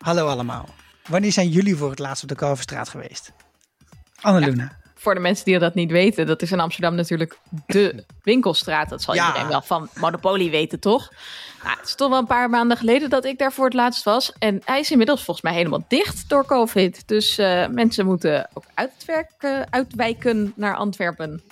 Hallo allemaal. Wanneer zijn jullie voor het laatst op de Kalverstraat geweest? Anneluna. Voor de mensen die dat niet weten, dat is in Amsterdam natuurlijk de winkelstraat. Dat zal Ja. iedereen wel van Monopoly weten, toch? Nou, het is toch wel een paar maanden geleden dat ik daar voor het laatst was. En hij is inmiddels volgens mij helemaal dicht door COVID. Dus eh, mensen moeten ook uit het werk eh, uitwijken naar Antwerpen.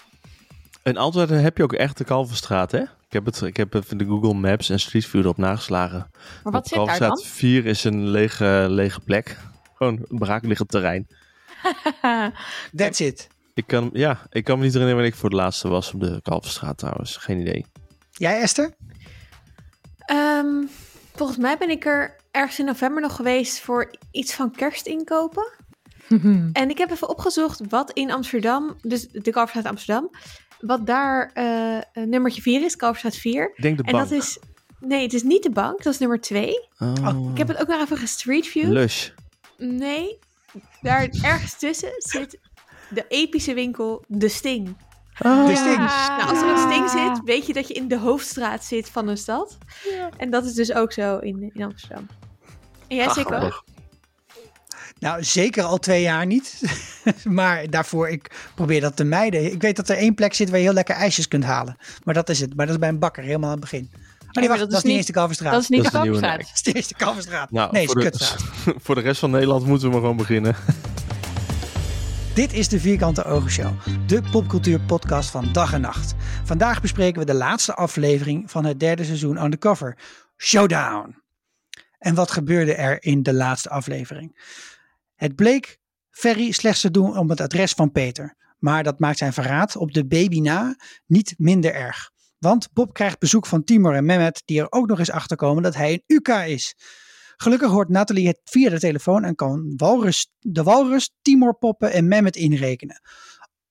In Antwerpen heb je ook echt de Kalverstraat, hè? Ik heb, het, ik heb even de Google Maps en Street View erop nageslagen. Maar wat Op zit daar Kalverstraat dan? 4 is een lege, lege plek. Gewoon een braakliggend terrein. That's it. Ik kan, ja, ik kan me niet herinneren wanneer ik voor het laatste was op de Kalverstraat trouwens. Geen idee. Jij Esther? Ehm, volgens mij ben ik er ergens in november nog geweest voor iets van kerstinkopen. En ik heb even opgezocht wat in Amsterdam, dus de Kalverstraat Amsterdam, wat daar eh, eh, nummertje 4 is, Kalverstraat 4. Ik denk de En bank. dat is, nee, het is niet de bank, dat is nummer 2. Oh, Ik heb het ook nog even gestreet view. Lush. Nee, daar ergens tussen zit de epische winkel De Sting. De Sting. Nou, als er een Sting zit, weet je dat je in de hoofdstraat zit van een stad. En dat is dus ook zo in, in Amsterdam. En jij zeker. Nou, zeker al twee jaar niet. maar daarvoor, ik probeer dat te mijden. Ik weet dat er één plek zit waar je heel lekker ijsjes kunt halen. Maar dat is het. Maar dat is bij een bakker, helemaal aan het begin. Oh nee, wacht, dat dat, is niet eens de Kalverstraat. Dat is niet Dat de Kalverstraat. Dat is de eerste Kalverstraat. Nou, nee, voor, is de, Kutstraat. voor de rest van Nederland moeten we maar gewoon beginnen. Dit is de Vierkante Ogen Show, de popcultuurpodcast van dag en nacht. Vandaag bespreken we de laatste aflevering van het derde seizoen Undercover, Showdown. En wat gebeurde er in de laatste aflevering? Het bleek Ferry slechts te doen om het adres van Peter. Maar dat maakt zijn verraad op de baby na niet minder erg. Want Bob krijgt bezoek van Timur en Mehmet, die er ook nog eens achterkomen dat hij een UK is. Gelukkig hoort Nathalie het via de telefoon en kan walrus, de walrus, Timor poppen en Mehmet inrekenen.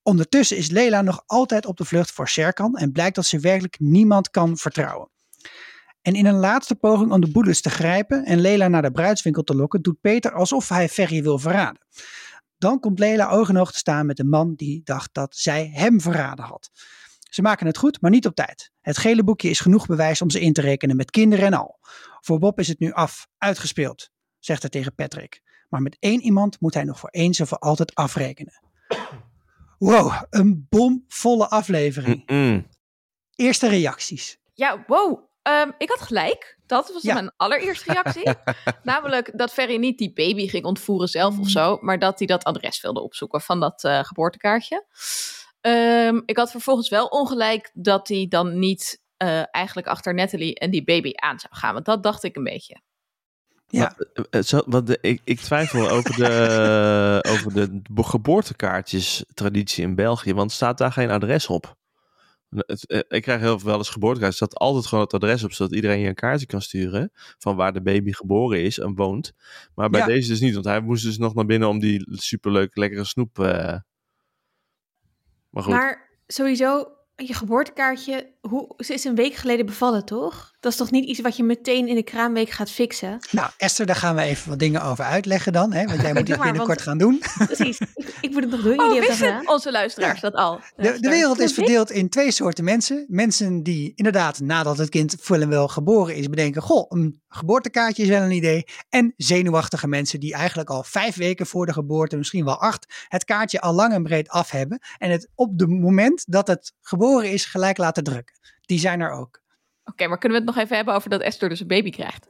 Ondertussen is Leila nog altijd op de vlucht voor Sherkan en blijkt dat ze werkelijk niemand kan vertrouwen. En in een laatste poging om de bullets te grijpen en Leila naar de bruidswinkel te lokken, doet Peter alsof hij Ferry wil verraden. Dan komt Leila oog in oog te staan met de man die dacht dat zij hem verraden had. Ze maken het goed, maar niet op tijd. Het gele boekje is genoeg bewijs om ze in te rekenen met kinderen en al. Voor Bob is het nu af, uitgespeeld, zegt hij tegen Patrick. Maar met één iemand moet hij nog voor eens en voor altijd afrekenen. Wow, een bomvolle aflevering. Eerste reacties. Ja, wow. Ehm, ik had gelijk. Dat was Ja. mijn allereerste reactie. Namelijk dat Ferry niet die baby ging ontvoeren zelf of zo. Maar dat hij dat adres wilde opzoeken van dat eh, geboortekaartje. Ehm, ik had vervolgens wel ongelijk dat hij dan niet eh, eigenlijk achter Natalie en die baby aan zou gaan. Want dat dacht ik een beetje. Ja. Wat, eh, zo- wat de, ik, ik twijfel over de, over de geboortekaartjes traditie in België, want staat daar geen adres op? Het, eh, ik krijg heel veel wel eens geboortekaartjes, er staat altijd gewoon het adres op, zodat iedereen je een kaartje kan sturen van waar de baby geboren is en woont. Maar bij Ja. deze dus niet, want hij moest dus nog naar binnen om die superleuke, lekkere snoep. eh. Maar goed, Maar sowieso, je geboortekaartje, hoe, ze is een week geleden bevallen, toch? Dat is toch niet iets wat je meteen in de kraamweek gaat fixen? Nou, Esther, daar gaan we even wat dingen over uitleggen dan. Hè? Want jij moet dit maar, binnenkort want- gaan doen. Precies. ik, ik moet het nog doen. Oh, Jullie hebben dat wisten gedaan. onze luisteraars dat al? De, de wereld is verdeeld in twee soorten mensen. Mensen die inderdaad nadat het kind vol en wel geboren is bedenken... goh, een geboortekaartje is wel een idee. En zenuwachtige mensen die eigenlijk al vijf weken voor de geboorte... misschien wel acht, het kaartje al lang en breed af hebben... en het op het moment dat het geboren is gelijk laten drukken. Die zijn er ook. Oké, maar kunnen we het nog even hebben over dat Esther dus een baby krijgt?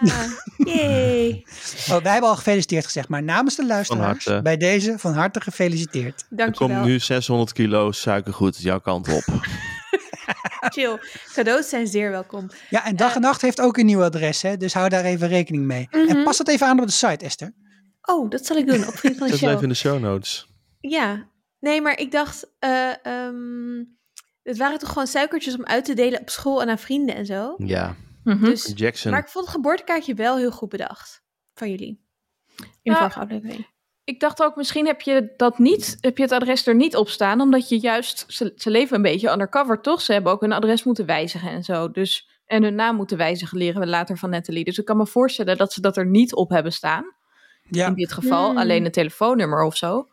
Ja. Yay. Oh, wij hebben al gefeliciteerd gezegd, maar namens de luisteraars... bij deze van harte gefeliciteerd. er Dankjewel. komt nu 600 kilo suikergoed jouw kant op. Chill. Cadeaus zijn zeer welkom. Ja, en dag en nacht heeft ook een nieuw adres, hè? dus hou daar even rekening mee. En Mhm. pas dat even aan op de site, Esther. Oh, dat zal ik doen op van de Zet het even Show. in de show notes. Ja. Nee, maar ik dacht... eh ehm, het waren toch gewoon suikertjes om uit te delen op school en aan vrienden en zo? Ja, Mhm. Dus, Jackson. maar ik vond het geboortekaartje wel heel goed bedacht. Van jullie. In de Ja. vorige aflevering. Ik dacht ook, misschien heb je dat niet, heb je het adres er niet op staan, omdat je juist, ze, ze leven een beetje undercover, toch? Ze hebben ook hun adres moeten wijzigen en zo. Dus, en hun naam moeten wijzigen, leren we later van Natalie. Dus ik kan me voorstellen dat ze dat er niet op hebben staan. Ja, In dit geval Hmm. alleen een telefoonnummer of zo.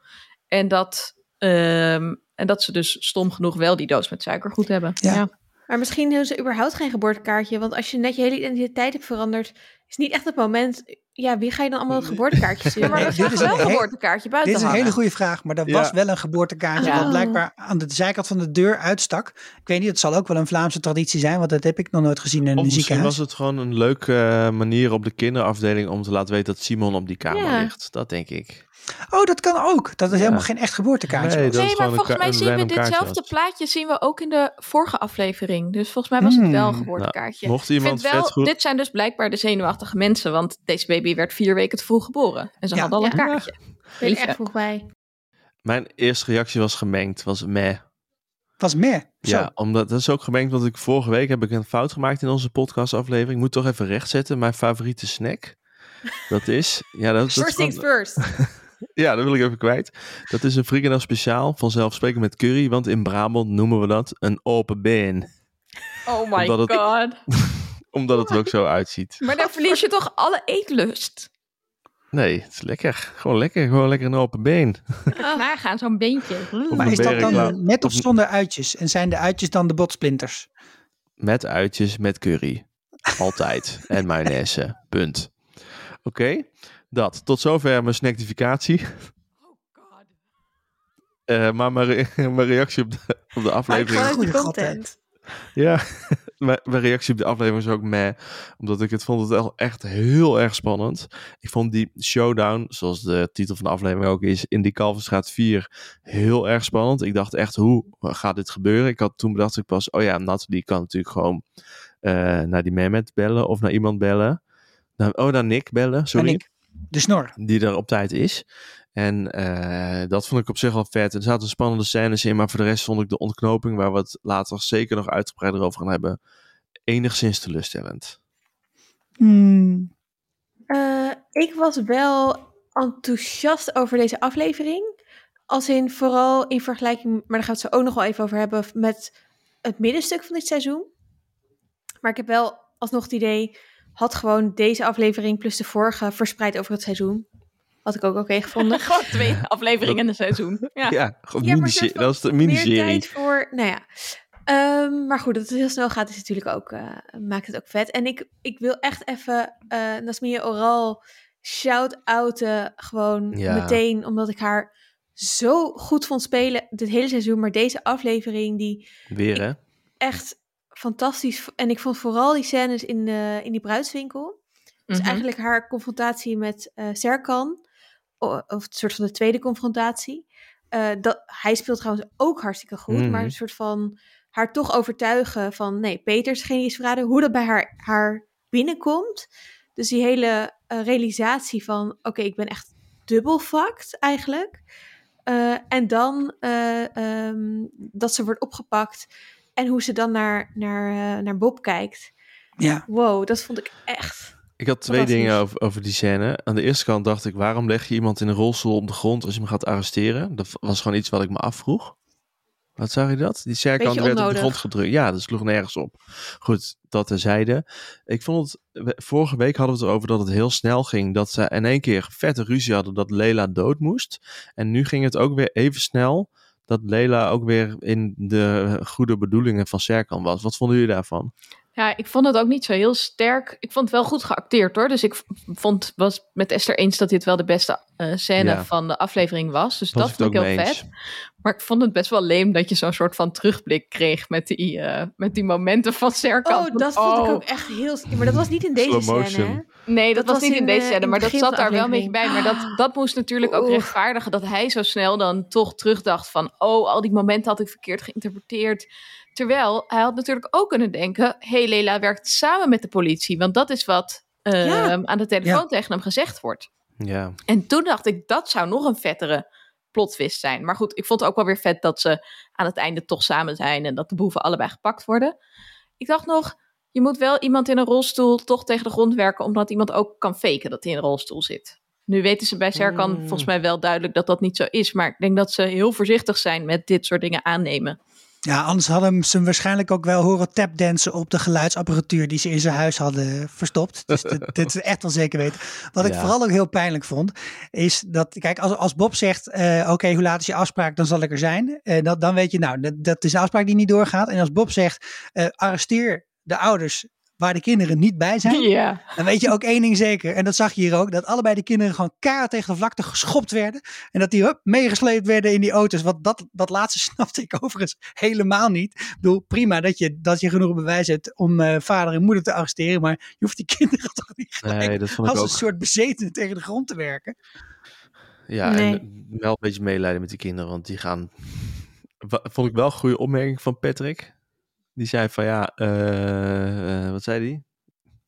En dat, ehm, en dat ze dus stom genoeg wel die doos met suikergoed hebben. Ja. Maar misschien hebben ze überhaupt geen geboortekaartje. Want als je net je hele identiteit hebt veranderd, is niet echt het moment ja, wie ga je dan allemaal het geboortekaartje Ja, sturen? maar we Nee, dit vragen is wel een geboortekaartje buiten Dit is een hele goede vraag, maar er Ja. was wel een geboortekaartje Ja. dat blijkbaar aan de zijkant van de deur uitstak. Ik weet niet, het zal ook wel een Vlaamse traditie zijn, want dat heb ik nog nooit gezien in Of een misschien ziekenhuis. was het gewoon een leuke eh, manier op de kinderafdeling om te laten weten dat Simon op die kamer Ja. ligt. Dat denk ik. Oh, dat kan ook. Dat is Ja. helemaal geen echt geboortekaartje Nee, maar volgens mij zien we ditzelfde plaatje zien we ook in de vorige aflevering. Dus volgens mij was het wel een Hmm. geboortekaartje. Mocht Ik iemand wel, vet goed... dit zijn dus blijkbaar de zenuwachtige mensen, want deze baby werd vier weken te vroeg geboren. En ze Ja. hadden al een Ja. kaartje. Ik ben Jeetje. echt vroeg bij. Mijn eerste reactie was gemengd, was meh. Was meer. Zo. Ja, omdat dat is ook gemengd, want ik vorige week heb ik een fout gemaakt in onze podcastaflevering. Ik moet toch even rechtzetten. Mijn favoriete snack, dat is... Ja, dat, dat is First things first. ja, dat wil ik even kwijt. Dat is een frikandel speciaal, vanzelfsprekend met curry. Want in Brabant noemen we dat een open been. Oh my Omdat het- god. Omdat het er ook zo uitziet. Maar dan verlies je toch alle eetlust. Nee, het is lekker. Gewoon lekker. Gewoon lekker een open been. Oh, Nagaan, zo'n beentje. Maar is dat dan met of Of- zonder uitjes? En zijn de uitjes dan de botsplinters? Met uitjes, met curry. Altijd. en mayonaise. Punt. Oké, dat. Tot zover mijn snacktificatie. Eh, maar mijn, re- mijn reactie op de, op de aflevering... Vanuit de Goeie content. Ja, mijn, mijn reactie op de aflevering is ook meh. Omdat ik het vond het wel echt heel erg spannend. Ik vond die showdown, zoals de titel van de aflevering ook is, in die Kalverstraat 4 heel erg spannend. Ik dacht echt, hoe gaat dit gebeuren? Ik had toen bedacht ik pas, oh ja, Nathalie kan natuurlijk gewoon eh, naar die Mehmet bellen of naar iemand bellen. Oh, naar Nick bellen, sorry. De snor. die er op tijd is. En eh, dat vond ik op zich wel vet. Er zaten spannende scènes in, maar voor de rest vond ik de ontknoping, waar we het later zeker nog uitgebreider over gaan hebben, enigszins teleurstellend. Hmm. Eh, ik was wel enthousiast over deze aflevering. Als in vooral in vergelijking, maar daar gaan we het zo ook nog wel even over hebben, met het middenstuk van dit seizoen. Maar ik heb wel alsnog het idee, had gewoon deze aflevering plus de vorige verspreid over het seizoen. Had ik ook oké gevonden. Gewoon twee afleveringen in een seizoen. Ja. Ja, gewoon Ja, miniserie- dat is de Meer miniserie. tijd voor, nou ja. Ehm, maar goed, dat het heel snel gaat is natuurlijk ook, eh, maakt het ook vet. En ik, ik wil echt even eh Nasmia Oral shout-outen gewoon Ja. meteen, omdat ik haar zo goed vond spelen dit hele seizoen. Maar deze aflevering die Weer hè? echt fantastisch. En ik vond vooral die scènes in, de, in die bruidswinkel. Dus Mhm. eigenlijk haar confrontatie met eh Serkan. Of het soort van de tweede confrontatie. Eh, dat, hij speelt trouwens ook hartstikke goed. Mhm. Maar een soort van haar toch overtuigen van... Nee, Peter is degene die is verraden. Hoe dat bij haar, haar binnenkomt. Dus die hele eh, realisatie van... Oké, ik ben echt dubbel fucked eigenlijk. Eh, en dan eh, ehm, dat ze wordt opgepakt. En hoe ze dan naar, naar, eh, naar Bob kijkt. Ja. Wow, dat vond ik echt... Ik had twee dingen over, over die scène. Aan de eerste kant dacht ik, waarom leg je iemand in een rolstoel op de grond als je hem gaat arresteren? Dat was gewoon iets wat ik me afvroeg. Wat zag je dat? Die Serkan Beetje werd op de grond gedrukt. Ja, dat sloeg nergens op. Goed, dat terzijde. Ik vond het, vorige week hadden we het erover dat het heel snel ging. Dat ze in één keer vette ruzie hadden dat Lela dood moest. En nu ging het ook weer even snel dat Lela ook weer in de goede bedoelingen van Serkan was. Wat vonden jullie daarvan? Ja, ik vond het ook niet zo heel sterk. Ik vond het wel goed geacteerd hoor. Dus ik vond, was met Esther eens dat dit wel de beste eh, scène Ja. van de aflevering was. Dus Was dat vond ik ook heel vet. eens. Maar ik vond het best wel leem dat je zo'n soort van terugblik kreeg met die, eh, met die momenten van Serkan. Oh, dat vond ik oh. ook echt heel... Maar dat was niet in deze Slow scène, motion. hè? Nee, dat, Dat was was niet in, in, deze scène, maar dat zat daar wel een beetje bij. Maar dat, dat moest natuurlijk ook Oeh. rechtvaardigen dat hij zo snel dan toch terugdacht van... oh, al die momenten had ik verkeerd geïnterpreteerd. Terwijl hij had natuurlijk ook kunnen denken... hey, Lela werkt samen met de politie. Want dat is wat eh, Ja. aan de telefoon Ja. tegen hem gezegd wordt. Ja, En toen dacht ik, dat zou nog een vettere plot twist zijn. Maar goed, ik vond het ook wel weer vet dat ze aan het einde toch samen zijn... en dat de boeven allebei gepakt worden. Ik dacht nog, je moet wel iemand in een rolstoel toch tegen de grond werken, omdat iemand ook kan faken dat hij in een rolstoel zit. Nu weten ze bij Serkan Mm. volgens mij wel duidelijk dat dat niet zo is. Maar ik denk dat ze heel voorzichtig zijn met dit soort dingen aannemen. Ja, anders hadden ze hem waarschijnlijk ook wel horen tapdansen op de geluidsapparatuur die ze in zijn huis hadden verstopt. Dus dit, dit is echt wel zeker weten. Wat ik Ja. vooral ook heel pijnlijk vond, is dat, kijk, als, als Bob zegt, eh, oké, hoe laat is je afspraak, dan zal ik er zijn. Eh, dat, dan weet je, nou, dat, dat is een afspraak die niet doorgaat. En als Bob zegt, eh, arresteer de ouders waar de kinderen niet bij zijn. Ja. Dan weet je ook één ding zeker. En dat zag je hier ook. Dat allebei de kinderen gewoon keihard tegen de vlakte geschopt werden. En dat die hup, meegesleept werden in die auto's. Want dat, dat laatste snapte ik overigens helemaal niet. Ik bedoel, prima dat je, dat je genoeg bewijs hebt om eh, vader en moeder te arresteren. Maar je hoeft die kinderen toch niet gelijk Nee, dat vond ik als ook. een soort bezetenen tegen de grond te werken. Ja, Nee. en wel een beetje meelijden met die kinderen, want die gaan... Vond ik wel een goede opmerking van Patrick. Die zei van ja, eh, eh, wat zei die?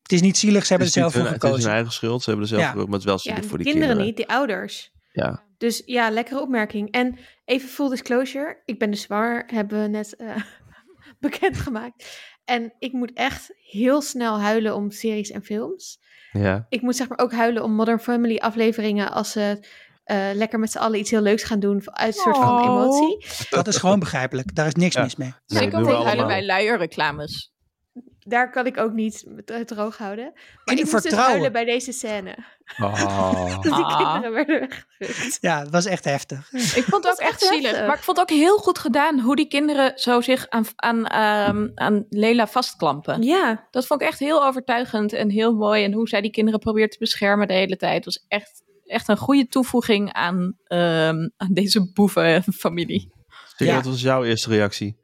Het is niet zielig, ze hebben Het is zelf niet voor hun- Het is gekozen. hun eigen schuld, ze hebben er zelf Ja. voor gekozen, maar het is wel zielig de voor die kinderen, kinderen. niet, die ouders. Ja. Dus ja, lekkere opmerking. En even full disclosure, ik ben dus zwanger, hebben we net eh bekendgemaakt. En ik moet echt heel snel huilen om series en films. ja. Ik moet zeg maar ook huilen om Modern Family afleveringen als ze eh, lekker met z'n allen iets heel leuks gaan doen uit een soort van Oh. emotie. Dat is gewoon begrijpelijk. Daar is niks Ja. mis mee. Nee, ook we huilen bij luierreclames. Daar kan ik ook niet het droog houden. Maar En ik moest dus huilen bij deze scène. Oh. Die Ah. kinderen werden weggerukt. Ja, het was echt heftig. Ik vond het ook echt zielig. heftig. Maar ik vond het ook heel goed gedaan hoe die kinderen zo zich aan, aan, ehm, aan Lela vastklampen. Ja, Dat vond ik echt heel overtuigend en heel mooi. En hoe zij die kinderen probeert te beschermen de hele tijd. was echt, echt een goede toevoeging aan, ehm, aan deze boevenfamilie. Je, Ja. Wat was jouw eerste reactie?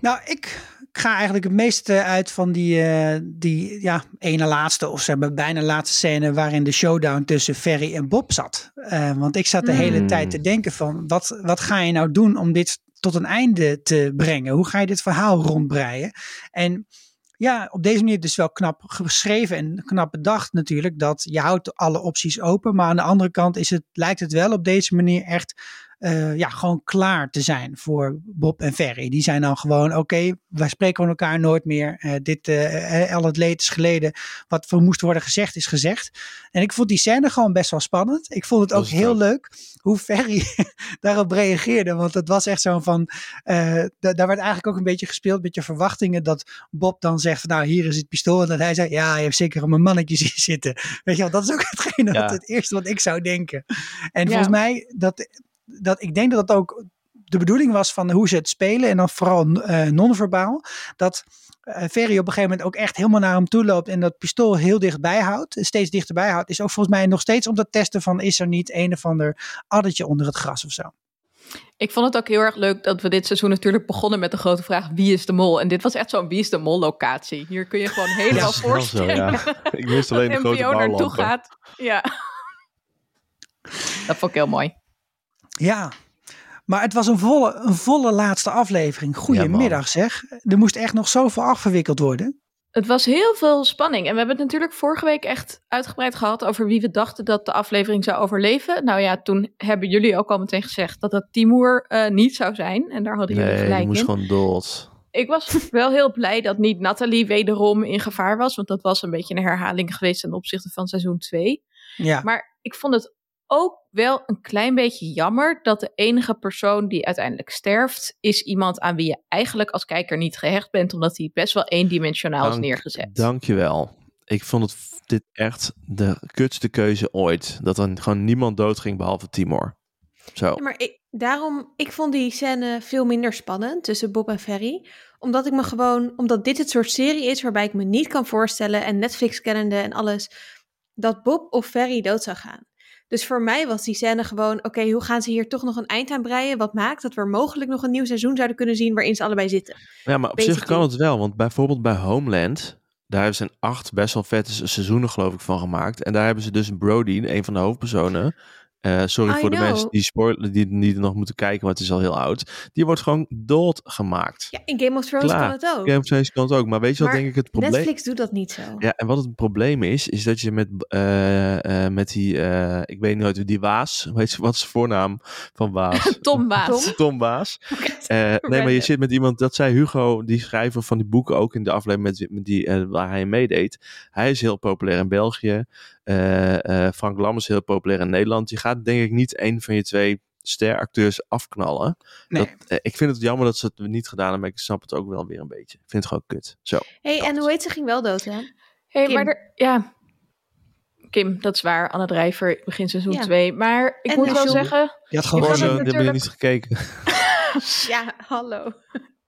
Nou, ik ga eigenlijk het meeste uit van die, eh, die ja, ene laatste, of zeg maar bijna laatste scène waarin de showdown tussen Ferry en Bob zat. Eh, want ik zat de hele Mm. tijd te denken van, wat, wat ga je nou doen om dit tot een einde te brengen? Hoe ga je dit verhaal rondbreien? En ja, op deze manier dus wel knap geschreven en knap bedacht natuurlijk, dat je houdt alle opties open. Maar aan de andere kant is het, lijkt het wel op deze manier echt eh, ja, gewoon klaar te zijn voor Bob en Ferry. Die zijn dan gewoon, oké, wij spreken van elkaar nooit meer. Eh, dit, eh, al het leed is geleden. Wat voor moest worden gezegd, is gezegd. En ik vond die scène gewoon best wel spannend. Ik vond het ook heel leuk hoe Ferry daarop reageerde. Want het was echt zo van, eh, da- daar werd eigenlijk ook een beetje gespeeld met je verwachtingen. Dat Bob dan zegt, van, nou hier is het pistool. En dat hij zei, ja, je hebt zeker mijn mannetje zien zitten. Weet je wel, dat is ook hetgene Ja. wat het eerste wat ik zou denken. En Ja. volgens mij, dat, dat, ik denk dat dat ook de bedoeling was van hoe ze het spelen. En dan vooral eh, non-verbaal. Dat Ferry op een gegeven moment ook echt helemaal naar hem toe loopt. En dat pistool heel dichtbij houdt. Steeds dichterbij houdt. Is ook volgens mij nog steeds om te testen van is er niet een of ander addertje onder het gras of zo. Ik vond het ook heel erg leuk dat we dit seizoen natuurlijk begonnen met de grote vraag wie is de mol? En dit was echt zo'n wie is de mol locatie. Hier kun je gewoon helemaal zo, voorstellen ja. Ik wist dat alleen de grote NPO naartoe bouwlampen. gaat. Ja. Dat vond ik heel mooi. Ja. Maar het was een volle, een volle laatste aflevering. Goedemiddag zeg. Er moest echt nog zoveel afgewikkeld worden. Het was heel veel spanning. En we hebben het natuurlijk vorige week echt uitgebreid gehad over wie we dachten dat de aflevering zou overleven. Nou ja, toen hebben jullie ook al meteen gezegd dat dat Timur eh, niet zou zijn. En daar hadden jullie Nee, gelijk die moest in. gewoon dood. Ik was wel heel blij dat niet Nathalie wederom in gevaar was. Want dat was een beetje een herhaling geweest ten opzichte van seizoen 2. Ja. Maar ik vond het ook wel een klein beetje jammer dat de enige persoon die uiteindelijk sterft, is iemand aan wie je eigenlijk als kijker niet gehecht bent, omdat hij best wel eendimensionaal is Dank- neergezet. Dankjewel. Ik vond het dit echt de kutste keuze ooit. Dat er gewoon niemand doodging behalve Timor. Zo. Ja, maar ik, daarom, ik vond die scène veel minder spannend tussen Bob en Ferry. Omdat ik me gewoon, omdat dit het soort serie is waarbij ik me niet kan voorstellen, en Netflix kennende en alles, dat Bob of Ferry dood zou gaan. Dus voor mij was die scène gewoon, oké, hoe gaan ze hier toch nog een eind aan breien? Wat maakt dat we mogelijk nog een nieuw seizoen zouden kunnen zien waarin ze allebei zitten? Ja, maar op zich kan het wel. Want bijvoorbeeld bij Homeland, daar zijn acht best wel vette se- seizoenen geloof ik van gemaakt. En daar hebben ze dus Brody, een van de hoofdpersonen. Eh, sorry I voor de mensen die spoilen, die niet nog moeten kijken, want het is al heel oud. Die wordt gewoon doodgemaakt. Ja, in Game of Thrones Klaar. kan het ook. Game of Thrones kan het ook. Maar weet je wat Maar denk ik het probleem Netflix doet dat niet zo. Ja, en wat het probleem is, is dat je met, eh, eh, met die, ik weet niet hoe die Waas, weet je, wat is de voornaam van Waas? Tom Baas. Tom? Tom Baas. Eh, nee, maar je zit met iemand, dat zei Hugo, die schrijver van die boeken, ook in de aflevering met, met die, waar hij meedeed. Hij is heel populair in België. Eh, eh, Frank Lam is heel populair in Nederland. Je gaat denk ik niet een van je twee steracteurs afknallen. Nee. Dat, eh, ik vind het jammer dat ze het niet gedaan hebben, maar ik snap het ook wel weer een beetje. Ik vind het gewoon kut. Zo. hey, en hoe heet ze ging wel dood, hè? Hey, Kim. maar er, ja. Kim, dat is waar. Anne Drijver, begin seizoen Ja. 2. Maar ik En moet wel John. zeggen, Je had gewoon zo, dat heb je natuurlijk- niet gekeken. Ja, hallo.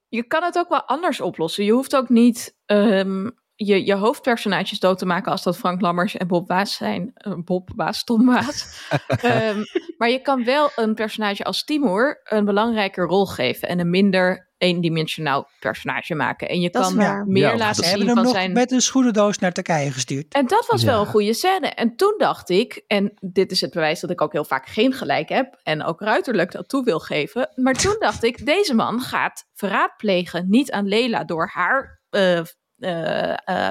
je kan het ook wel anders oplossen. Je hoeft ook niet ehm, je, je hoofdpersonages dood te maken als dat Frank Lammers en Bob Waas zijn. Uh, Bob Waas, Tom Waas. um, maar je kan wel een personage als Timur een belangrijke rol geven en een minder eendimensionaal personage maken. En je Dat kan meer Ja, laten Ze zien hebben hem van nog zijn... met een schoenendoos naar Turkije gestuurd. En dat was wel een goede scène. En toen dacht ik, en dit is het bewijs dat ik ook heel vaak geen gelijk heb, en ook ruiterlijk dat toe wil geven. Maar toen dacht ik, deze man gaat verraad plegen, niet aan Lela door haar eh, eh, eh,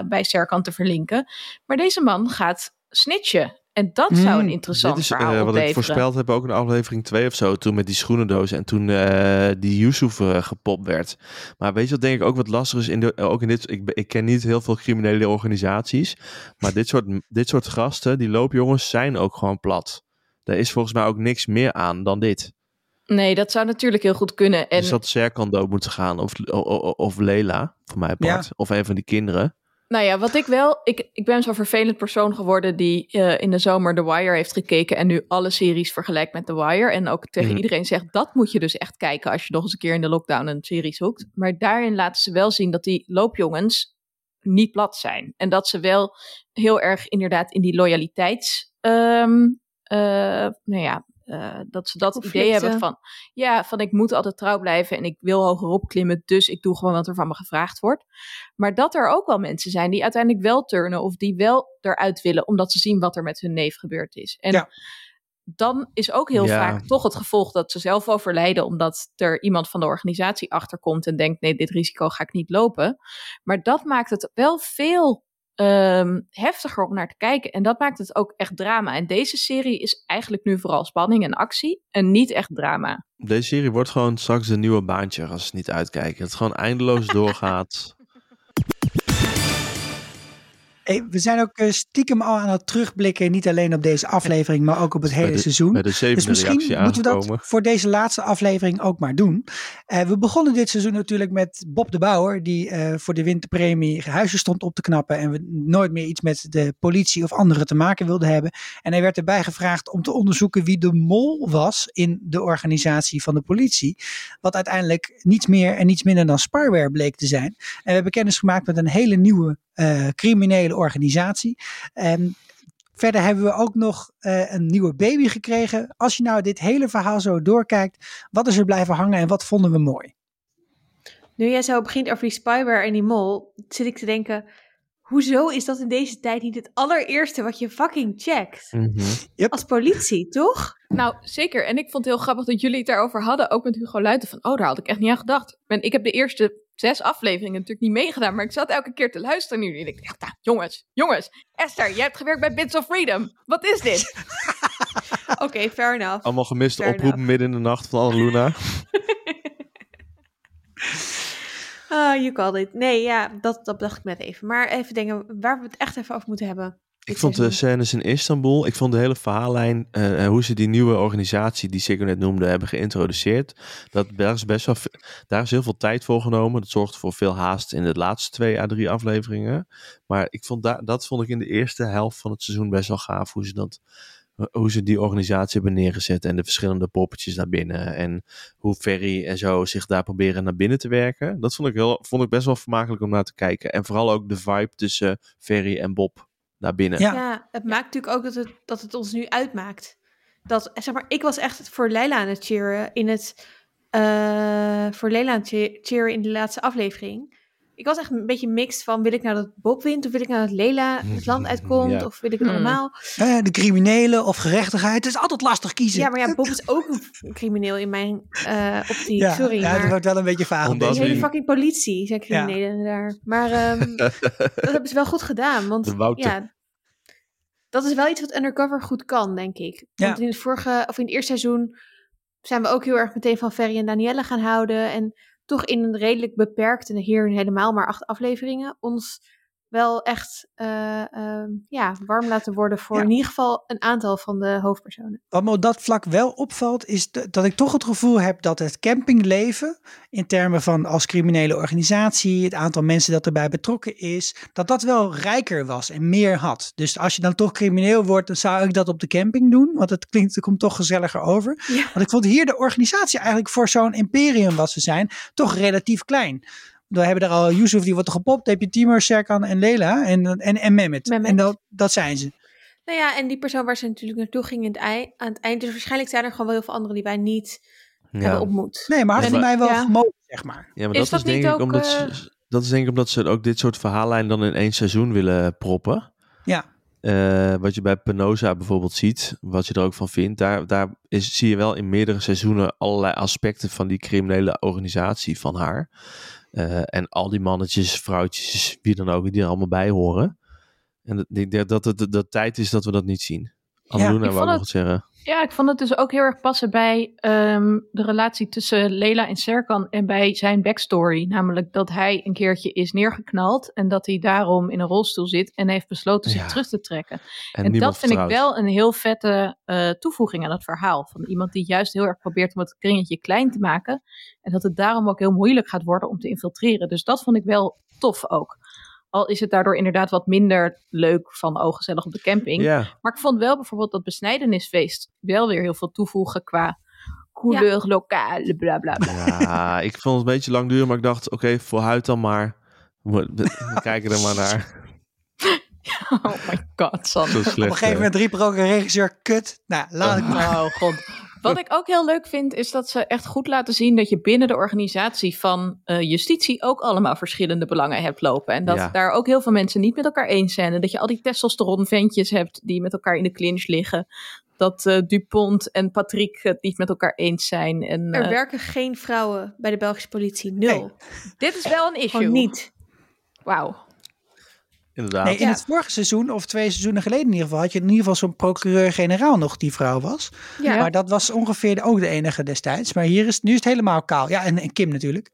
bij Serkan te verlinken, maar deze man gaat snitchen. En dat zou een Hmm, interessant Dit is eh, verhaal wat ik voorspeld heb ook in aflevering 2 of zo. Toen met die schoenendoos en toen eh, die Yusuf eh, gepopt werd. Maar weet je wat denk ik ook wat lastig is? In de, ook in dit, ik, ik ken niet heel veel criminele organisaties. Maar dit soort, dit soort gasten, die loopjongens, zijn ook gewoon plat. Er is volgens mij ook niks meer aan dan dit. Nee, dat zou natuurlijk heel goed kunnen. En Dus dat Serkan dood moeten gaan. Of, o- o- of Lela, voor mij part. Of een van die kinderen. Nou ja, wat ik wel. Ik, ik ben zo'n vervelend persoon geworden die eh, in de zomer The Wire heeft gekeken. En nu alle series vergelijkt met The Wire. En ook tegen Mhm. iedereen zegt: dat moet je dus echt kijken als je nog eens een keer in de lockdown een serie zoekt. Maar daarin laten ze wel zien dat die loopjongens niet plat zijn. En dat ze wel heel erg inderdaad in die loyaliteits. ehm, eh, nou ja, eh, dat ze dat idee hebben van. Ja, van ik moet altijd trouw blijven en ik wil hogerop klimmen. Dus ik doe gewoon wat er van me gevraagd wordt. Maar dat er ook wel mensen zijn die uiteindelijk wel turnen of die wel eruit willen, omdat ze zien wat er met hun neef gebeurd is. En Ja. dan is ook heel Ja. vaak toch het gevolg dat ze zelf overlijden, omdat er iemand van de organisatie achterkomt en denkt: nee, dit risico ga ik niet lopen. Maar dat maakt het wel veel ehm, heftiger om naar te kijken. En dat maakt het ook echt drama. En deze serie is eigenlijk nu vooral spanning en actie en niet echt drama. Deze serie wordt gewoon straks een nieuwe baantje als ze niet uitkijken. Het gewoon eindeloos doorgaat. Hey, we zijn ook eh, stiekem al aan het terugblikken, niet alleen op deze aflevering, maar ook op het hele Bij de- seizoen. Bij de zevende Dus misschien moeten we dat voor deze laatste aflevering ook maar doen. Eh, we begonnen dit seizoen natuurlijk met Bob de Bouwer, die eh, voor de winterpremie huizen stond op te knappen en we nooit meer iets met de politie of anderen te maken wilden hebben. En hij werd erbij gevraagd om te onderzoeken wie de mol was in de organisatie van de politie. Wat uiteindelijk niets meer en niets minder dan spyware bleek te zijn. En we hebben kennis gemaakt met een hele nieuwe criminele organisatie. En verder hebben we ook nog eh, een nieuwe baby gekregen. Als je nou dit hele verhaal zo doorkijkt, wat is er blijven hangen en wat vonden we mooi? Nu jij zo begint over die spyware en die mol, zit ik te denken, hoezo is dat in deze tijd niet het allereerste wat je fucking checkt? Mhm. Als politie, toch? Nou, zeker. En ik vond het heel grappig dat jullie het daarover hadden, ook met Hugo Luiten. Van, oh, daar had ik echt niet aan gedacht. En ik heb de eerste zes afleveringen natuurlijk niet meegedaan, maar ik zat elke keer te luisteren nu. En ik dacht, nou, jongens, jongens, Esther, jij hebt gewerkt bij Bits of Freedom. Wat is dit? Oké, fair enough. Allemaal gemiste Fair oproepen enough. midden in de nacht van Annaluna. Ah, you called it. Nee, ja, dat, dat dacht ik net even. Maar even denken, waar we het echt even over moeten hebben. Ik vond de scènes in Istanbul, ik vond de hele verhaallijn, eh, hoe ze die nieuwe organisatie, die Sigurd net noemde, hebben geïntroduceerd. Dat, daar, is best wel, daar is heel veel tijd voor genomen. Dat zorgde voor veel haast in de laatste twee à drie afleveringen. Maar ik vond da dat vond ik in de eerste helft van het seizoen best wel gaaf, hoe ze, dat, hoe ze die organisatie hebben neergezet en de verschillende poppetjes daar binnen. En hoe Ferry en zo zich daar proberen naar binnen te werken. Dat vond ik, heel, vond ik best wel vermakelijk om naar te kijken. En vooral ook de vibe tussen Ferry en Bob binnen. Ja. Ja, het maakt natuurlijk ook dat het, dat het ons nu uitmaakt. Dat, zeg maar, ik was echt voor Leila aan het cheeren in het, eh, voor Leila aan het che- cheeren in de laatste aflevering. Ik was echt een beetje mixed van, wil ik nou dat Bob wint of wil ik nou dat Leila het land uitkomt Ja. of wil ik het Hmm. allemaal? Eh, de criminelen of gerechtigheid, het is altijd lastig kiezen. Ja, maar ja, Bob is ook een crimineel in mijn eh optiek, Ja, sorry. ja, dat maar wordt wel een beetje vaag. Omdat we- hele fucking politie zijn criminelen daar. Maar ehm, dat hebben ze wel goed gedaan, want De ja, dat is wel iets wat Undercover goed kan, denk ik. Ja. Want in het vorige, of in het eerste seizoen zijn we ook heel erg meteen van Ferry en Danielle gaan houden. En toch in een redelijk beperkte, hier helemaal maar acht afleveringen, ons wel echt eh, ehm, ja, warm laten worden voor Ja. in ieder geval een aantal van de hoofdpersonen. Wat me op dat vlak wel opvalt, is dat ik toch het gevoel heb dat het campingleven, in termen van als criminele organisatie, het aantal mensen dat erbij betrokken is, dat dat wel rijker was en meer had. Dus als je dan toch crimineel wordt, dan zou ik dat op de camping doen, want het klinkt, het komt toch gezelliger over. Ja. Want ik vond hier de organisatie eigenlijk voor zo'n imperium wat ze zijn, toch relatief klein. We hebben er al Yusuf, die wordt er gepopt. Dan heb je Timur, Serkan en Lela en, en, en Mehmet. Mehmet. En dat, dat zijn ze. Nou ja, en die persoon waar ze natuurlijk naartoe ging in het ei, aan het eind. Dus waarschijnlijk zijn er gewoon wel heel veel anderen die wij niet hebben ontmoet. Nee, maar had En voor die- mij wel ja. gemogen, zeg maar. ja maar Is dat, dat is denk niet ik ook, omdat eh, ze, dat is denk ik omdat ze ook dit soort verhaallijnen dan in één seizoen willen proppen. Ja. Eh, wat je bij Penosa bijvoorbeeld ziet, wat je er ook van vindt, daar, daar is, zie je wel in meerdere seizoenen allerlei aspecten van die criminele organisatie van haar. Eh, en al die mannetjes, vrouwtjes, wie dan ook, die er allemaal bij horen. En dat- dat het dat, dat tijd is dat we dat niet zien. Anneloena ik wou nog wat zeggen. Ja, ik vond het dus ook heel erg passen bij ehm, de relatie tussen Lela en Serkan en bij zijn backstory. Namelijk dat hij een keertje is neergeknald en dat hij daarom in een rolstoel zit en heeft besloten zich terug te trekken. En, dat vind ik wel een heel vette eh, toevoeging aan het verhaal. Van iemand die juist heel erg probeert om het kringetje klein te maken. En dat het daarom ook heel moeilijk gaat worden om te infiltreren. Dus dat vond ik wel tof ook. Al is het daardoor inderdaad wat minder leuk van oh gezellig op de camping. Ja, Maar ik vond wel bijvoorbeeld dat besnijdenisfeest wel weer heel veel toevoegen qua couleur, lokale, bla bla bla. ja, ik vond het een beetje lang duren, maar ik dacht, oké, vooruit dan maar. We, we kijken er maar naar. Oh my god, Sander. Zo Op slecht. een gegeven moment riep er ook een regisseur, kut. Nou, laat ik maar. Oh god. Wat ik ook heel leuk vind, is dat ze echt goed laten zien dat je binnen de organisatie van eh, justitie ook allemaal verschillende belangen hebt lopen. En dat Ja. daar ook heel veel mensen niet met elkaar eens zijn. En dat je al die testosteronventjes hebt die met elkaar in de clinch liggen. Dat eh, Dupont en Patrick het niet met elkaar eens zijn. En, Er eh, werken geen vrouwen bij de Belgische politie. Nul. Nee. dit is wel een issue. Gewoon niet. Wauw. Inderdaad. Nee, in Ja. het vorige seizoen, of twee seizoenen geleden in ieder geval, had je in ieder geval zo'n procureur-generaal nog die vrouw was. Ja. Maar dat was ongeveer ook de enige destijds. Maar hier is, nu is het helemaal kaal. Ja, en, en Kim natuurlijk.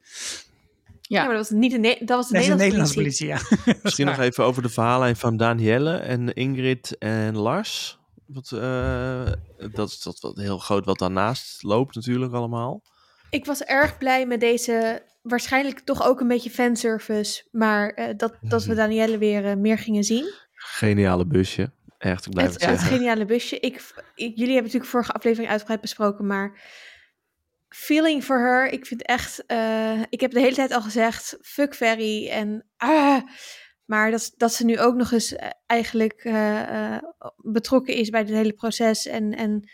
Ja. Ja, maar dat was niet de, Ne- dat was de Dat Nederlandse, Nederlandse politie. politie, ja. Misschien nog even over de verhaallijn van Danielle en Ingrid en Lars. Wat, eh, dat is dat wat heel groot wat daarnaast loopt natuurlijk allemaal. Ik was erg blij met deze, waarschijnlijk toch ook een beetje fanservice, maar eh, dat, dat we Danielle weer eh, meer gingen zien. Geniale busje. Echt, ik blijf Het, het, geniale busje. Ik, ik- jullie hebben natuurlijk vorige aflevering uitgebreid besproken, maar feeling for her. Ik vind echt, eh, ik heb de hele tijd al gezegd, fuck Ferry en ah, maar dat, dat ze nu ook nog eens eigenlijk betrokken is bij het hele proces en, en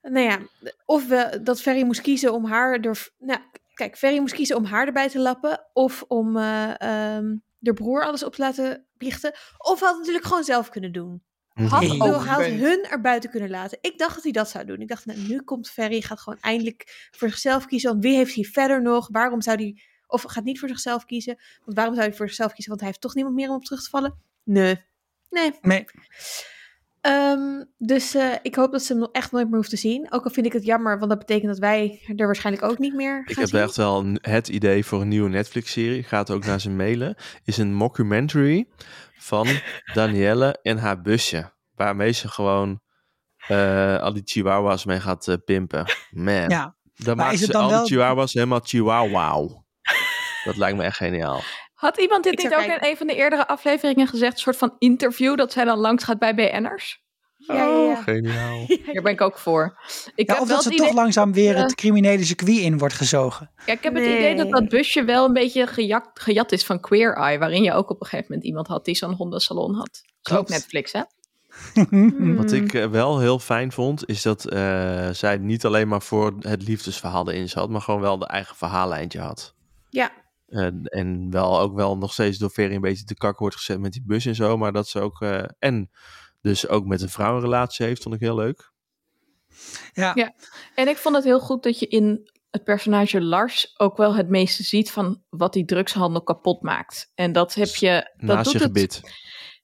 nou ja, of we, dat Ferry moest kiezen om haar er, nou kijk, Ferry moest kiezen om haar erbij te lappen of om eh ehm de broer alles op te laten biechten, of had het natuurlijk gewoon zelf kunnen doen. Had, Nee. Oh, had weet. hun er buiten kunnen laten. Ik dacht dat hij dat zou doen. Ik dacht, nou, nu komt Ferry, gaat gewoon eindelijk voor zichzelf kiezen. Want wie heeft hij verder nog? Waarom zou hij, of gaat niet voor zichzelf kiezen? Want waarom zou hij voor zichzelf kiezen? Want hij heeft toch niemand meer om op terug te vallen? Nee. Nee. Nee, Ehm, dus eh, ik hoop dat ze hem nog echt nooit meer hoeft te zien. Ook al vind ik het jammer, want dat betekent dat wij er waarschijnlijk ook niet meer Ik gaan heb zien. echt wel een- het idee voor een nieuwe Netflix-serie. Ik ga het ook naar ze mailen. Is een mockumentary van Danielle en haar busje. Waarmee ze gewoon eh, al die chihuahuas mee gaat eh, pimpen. Man. ja. Dan Maar maakt is het ze dan al wel- die chihuahuas helemaal chihuahua. Dat lijkt me echt geniaal. Had iemand dit niet ook kijken. in een van de eerdere afleveringen gezegd? Een soort van interview dat zij dan langs gaat bij BN'ers? Ja, ja, Oh, ja. geniaal. Hier ben ik ook voor. Ik ja heb of wel dat ze het toch langzaam weer het criminele circuit in wordt gezogen. ja, ik heb Nee. het idee dat dat busje wel een beetje gejat, gejat is van Queer Eye. Waarin je ook op een gegeven moment iemand had die zo'n hondensalon had. Klopt. Netflix, hè? Hmm. Wat ik eh, wel heel fijn vond, is dat eh, zij niet alleen maar voor het liefdesverhaal erin zat, maar gewoon wel de eigen verhaallijntje had. Ja. Eh, en wel ook wel nog steeds door Ferry een beetje te kak wordt gezet met die bus en zo, maar dat ze ook, eh, en dus ook met een vrouw een relatie heeft, vond ik heel leuk. Ja, Ja. En ik vond het heel goed dat je in het personage Lars ook wel het meeste ziet van wat die drugshandel kapot maakt. En dat heb je. Dat naast doet je het- gebit.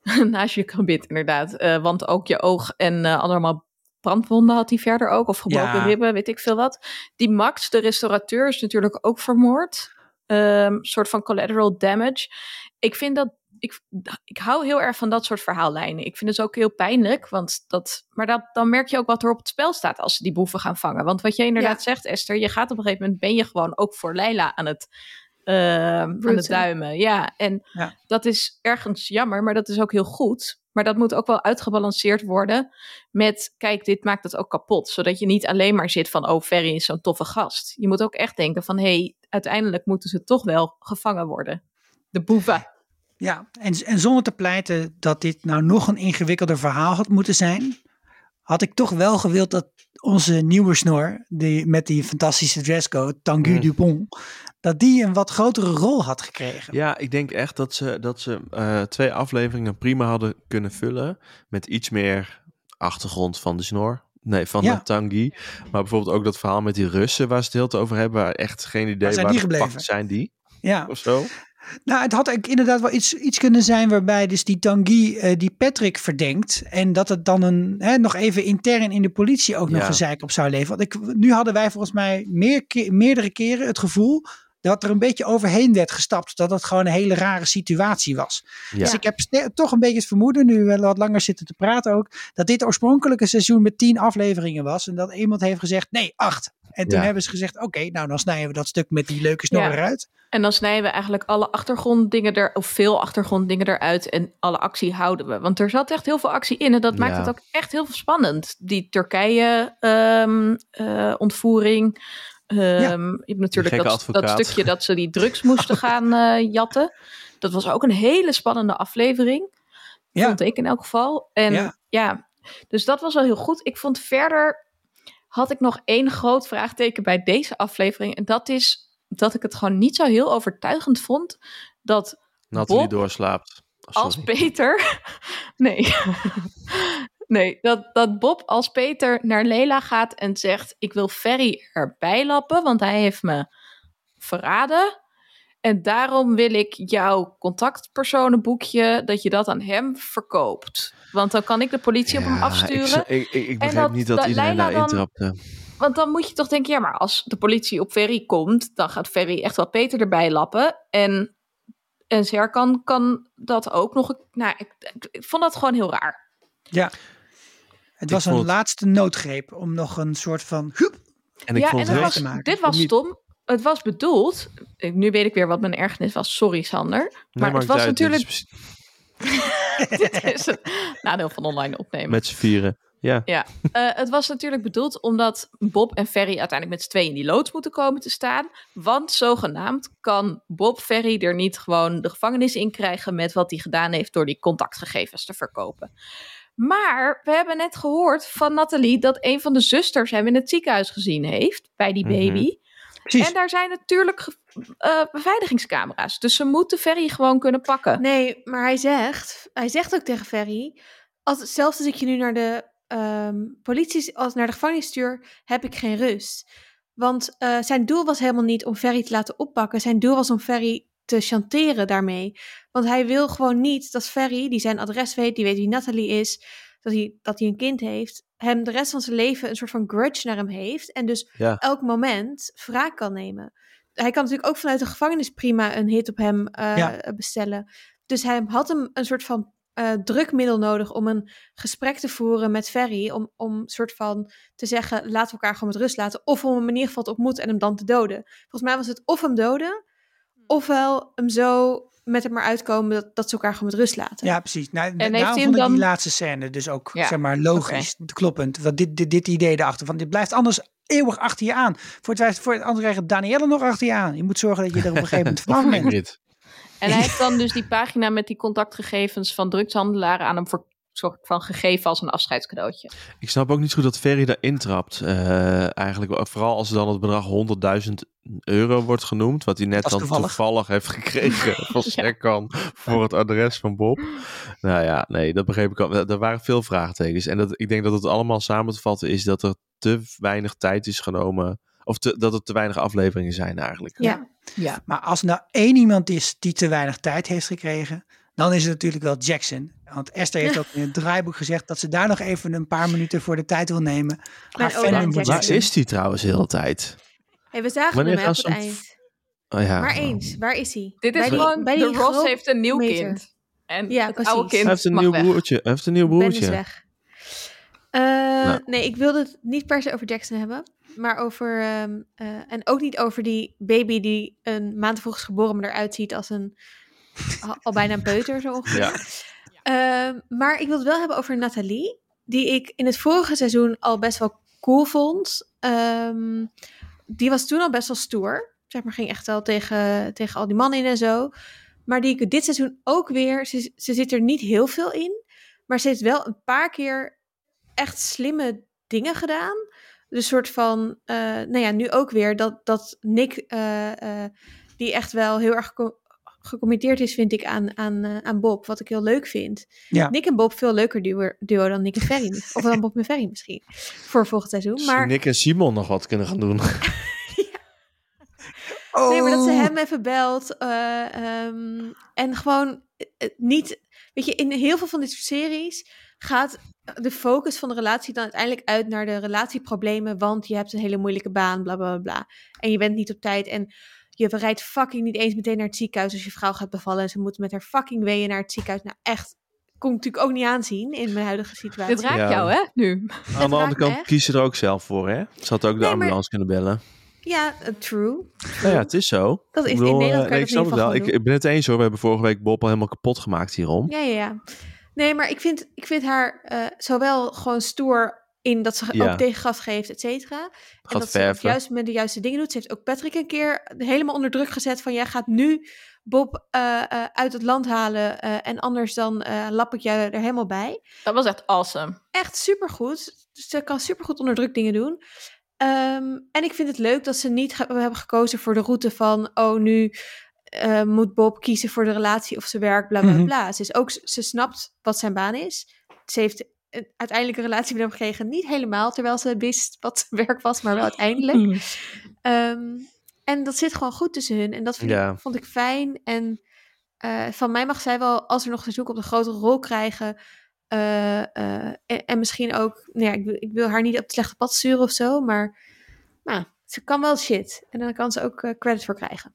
naast je gebit, inderdaad. Eh, want ook je oog en eh, allemaal brandwonden had hij verder ook. Of gebroken Ja. ribben, weet ik veel wat. Die Max, de restaurateur, is natuurlijk ook vermoord. Een soort van collateral damage. Ik vind dat. Ik, ik hou heel erg van dat soort verhaallijnen. Ik vind het ook heel pijnlijk. Want dat, maar dat, dan merk je ook wat er op het spel staat als ze die boeven gaan vangen. Want wat je inderdaad zegt, Esther, je gaat op een gegeven moment ben je gewoon ook voor Leila aan het, eh, aan het duimen. Ja, en Ja. dat is ergens jammer, maar dat is ook heel goed. Maar dat moet ook wel uitgebalanceerd worden met, kijk, dit maakt het ook kapot. Zodat je niet alleen maar zit van, oh, Ferry is zo'n toffe gast. Je moet ook echt denken van, hé, hey, uiteindelijk moeten ze toch wel gevangen worden. De boeven. Ja, en, en zonder te pleiten dat dit nou nog een ingewikkelder verhaal had moeten zijn, had ik toch wel gewild dat onze nieuwe snor, die, met die fantastische dresscode, Tanguy Mm. Dupont, dat die een wat grotere rol had gekregen. Ja, ik denk echt dat ze, dat ze eh, twee afleveringen prima hadden kunnen vullen. Met iets meer achtergrond van de snor. Nee, van Ja. de Tanguy. Maar bijvoorbeeld ook dat verhaal met die Russen waar ze het heel te over hebben. Waar echt geen idee Waar die gebleven? zijn die. Ja, Of zo. nou het had ook inderdaad wel iets, iets kunnen zijn waarbij dus die Tanguy eh, die Patrick verdenkt. En dat het dan een, hè, nog even intern in de politie ook nog Ja. gezeik op zou leveren. Want ik, nu hadden wij volgens mij meer, meerdere keren het gevoel dat er een beetje overheen werd gestapt. Dat het gewoon een hele rare situatie was. Ja. Dus ik heb toch een beetje het vermoeden, nu we wat langer zitten te praten ook, dat dit oorspronkelijke seizoen met tien afleveringen was. En dat iemand heeft gezegd, nee, acht. En toen Ja. hebben ze gezegd, oké, nou dan snijden we dat stuk met die leuke snor Ja. eruit. En dan snijden we eigenlijk alle achtergronddingen er, of veel achtergronddingen eruit. En alle actie houden we. Want er zat echt heel veel actie in. En dat maakt het ook echt heel veel spannend. Die Turkije-ontvoering. Je hebt natuurlijk dat, stukje dat ze die drugs moesten gaan eh, jatten. Dat was ook een hele spannende aflevering. Ja. Vond ik in elk geval. En Ja. ja. dus dat was wel heel goed. Ik vond verder had ik nog één groot vraagteken bij deze aflevering. En dat is dat ik het gewoon niet zo heel overtuigend vond dat Nathalie Bob doorslaapt. Oh, als. Peter. Nee. Nee, dat, dat Bob als Peter naar Lela gaat en zegt: Ik wil Ferry erbij lappen, want hij heeft me verraden. En daarom wil ik jouw contactpersonenboekje, dat je dat aan hem verkoopt. Want dan kan ik de politie op hem afsturen. Ik, ik, ik, ik begrijp dat- niet dat, dat iedereen Leila daarin dan- trapte. Want dan moet je toch denken, ja, maar als de politie op Ferry komt, dan gaat Ferry echt wel Peter erbij lappen. En, en Serkan kan dat ook nog. Nou, ik, ik, ik vond dat gewoon heel raar. Ja. Het Ik was een vond laatste noodgreep om nog een soort van... hup, En ik ja, vond en het was, te maken. dit was Niet- stom. Het was bedoeld. ik- Nu weet ik weer wat mijn ergernis was. Sorry, Sander. Nee, Maar het was uit, dit natuurlijk. is dit is het nadeel van online opnemen. Met z'n vieren. Ja. Ja, eh, het was natuurlijk bedoeld omdat Bob en Ferry uiteindelijk met z'n tweeën in die loods moeten komen te staan. Want zogenaamd kan Bob Ferry er niet gewoon de gevangenis in krijgen met wat hij gedaan heeft door die contactgegevens te verkopen. Maar we hebben net gehoord van Nathalie dat een van de zusters hem in het ziekenhuis gezien heeft bij die Mhm. baby. Precies. En daar zijn natuurlijk eh, beveiligingscamera's. Dus ze moeten Ferry gewoon kunnen pakken. Nee, maar hij zegt, hij zegt ook tegen Ferry, als, zelfs als ik je nu naar de ehm, politie, als naar de gevangenis stuur, heb ik geen rust. Want eh, zijn doel was helemaal niet om Ferry te laten oppakken. Zijn doel was om Ferry te chanteren daarmee. Want hij wil gewoon niet dat Ferry, die zijn adres weet, die weet wie Natalie is, dat hij, dat hij een kind heeft, hem de rest van zijn leven een soort van grudge naar hem heeft. En dus Ja. elk moment wraak kan nemen. Hij kan natuurlijk ook vanuit de gevangenis prima een hit op hem eh, Ja. bestellen. Dus hij had hem een soort van eh, drukmiddel nodig om een gesprek te voeren met Ferry. Om, om soort van te zeggen, laten we elkaar gewoon met rust laten. Of om hem in ieder geval te ontmoeten en hem dan te doden. Volgens mij was het of hem doden, ofwel hem zo met hem maar uitkomen dat, dat ze elkaar gewoon met rust laten. Ja, precies. Nou, heeft daarom hij vond hem ik dan- die laatste scène dus ook, Ja, zeg maar, logisch, kloppend. Want dit, dit, dit idee erachter, van dit blijft anders eeuwig achter je aan. Voor het, voor het anders krijgt Danielle nog achter je aan. Je moet zorgen dat je er op een gegeven moment vanaf bent. En hij heeft dan dus die pagina met die contactgegevens van drugshandelaren aan hem voor soort van gegeven als een afscheidscadeautje. Ik snap ook niet goed dat Ferry daarin trapt. Eh, eigenlijk, vooral als er dan het bedrag 100.000 euro wordt genoemd. Wat hij net dan toevallig. toevallig. heeft gekregen van Ja. Serkan voor het adres van Bob. Nou ja, nee, dat begreep ik al. Er waren veel vraagtekens. En dat, ik denk dat het allemaal samen te vatten is dat er te weinig tijd is genomen. Of te- dat er te weinig afleveringen zijn eigenlijk. Ja. Ja. Maar als er nou één iemand is die te weinig tijd heeft gekregen, dan is het natuurlijk wel Jackson. Want Esther heeft ook in het draaiboek gezegd dat ze daar nog even een paar minuten voor de tijd wil nemen. Haar fandom Jackson. Waar is die trouwens de hele tijd? Hey, we zagen Wanneer hem op het eind. Oh ja. Maar eens, waar is hij? Dit is gewoon, de die Ross groot- heeft een nieuw meter. kind. En Ja, het precies. oude kind Hij heeft een nieuw weg. broertje. Hij heeft een nieuw Ben is broertje. weg. Eh, Nee, ik wilde het niet per se over Jackson hebben. Maar over. ehm, eh, en ook niet over die baby die een maand vroeg is geboren, maar eruit ziet als een. al, al bijna een peuter zo ongeveer. Ja. Ehm, maar ik wil het wel hebben over Nathalie. Die ik in het vorige seizoen al best wel cool vond. Ehm, die was toen al best wel stoer. zeg maar, ging echt wel tegen, tegen al die mannen in en zo. Maar die ik dit seizoen ook weer, ze, ze zit er niet heel veel in. Maar ze heeft wel een paar keer echt slimme dingen gedaan. De soort van, uh, nou ja, nu ook weer dat, dat Nick, uh, uh, die echt wel heel erg gecommitteerd is, vind ik, aan, aan, aan Bob. Wat ik heel leuk vind. Ja. Nick en Bob veel leuker duo, duo dan Nick en Ferry. of dan Bob en Ferry misschien. Voor volgend seizoen. Maar... Nick en Simon nog wat kunnen gaan doen. Oh. Nee, maar dat ze hem even belt. Uh, um, en gewoon uh, niet. Weet je, in heel veel van dit soort series gaat de focus van de relatie dan uiteindelijk uit naar de relatieproblemen. Want je hebt een hele moeilijke baan, bla bla bla. En je bent niet op tijd. En je rijdt fucking niet eens meteen naar het ziekenhuis als je vrouw gaat bevallen. En ze moet met haar fucking weeën naar het ziekenhuis. Nou, echt. Kon ik natuurlijk ook niet aanzien in mijn huidige situatie. Dit raakt ja. jou, hè, nu. Aan de andere kant kies je er ook zelf voor, hè? Ze had ook de nee, ambulance maar... kunnen bellen. Ja, uh, true. Nou ja, het is zo. Dat is ik bedoel, in Nederland kan uh, je ik snap het wel. Ik, ik, ben het eens hoor. We hebben vorige week Bob al helemaal kapot gemaakt hierom. Ja, ja, ja. Nee, maar ik vind, ik vind haar uh, zowel gewoon stoer in dat ze Ja. ook tegengas geeft, et cetera. En dat ze op het verven. juiste moment de juiste dingen doet. Ze heeft ook Patrick een keer helemaal onder druk gezet van... jij gaat nu Bob uh, uh, uit het land halen uh, en anders dan uh, lap ik jou er helemaal bij. Dat was echt awesome. Echt supergoed. Dus ze kan supergoed onder druk dingen doen. Um, en ik vind het leuk dat ze niet ge hebben gekozen voor de route van... oh, nu uh, moet Bob kiezen voor de relatie of zijn werk, bla bla Mhm. bla. Ze, is ook, ze snapt wat zijn baan is. Ze heeft een- uiteindelijk een relatie met hem gekregen. Niet helemaal, terwijl ze wist wat zijn werk was, maar wel uiteindelijk. Ehm, en dat zit gewoon goed tussen hun. En dat vind Ja. ik, vond ik fijn. En eh, van mij mag zij wel, als er nog een zoek op een grotere rol krijgen. eh, eh, en, en misschien ook, nou ja, ik, wil, ik wil haar niet op het slechte pad sturen of zo. Maar nou, ze kan wel shit. En dan kan ze ook eh, credit voor krijgen.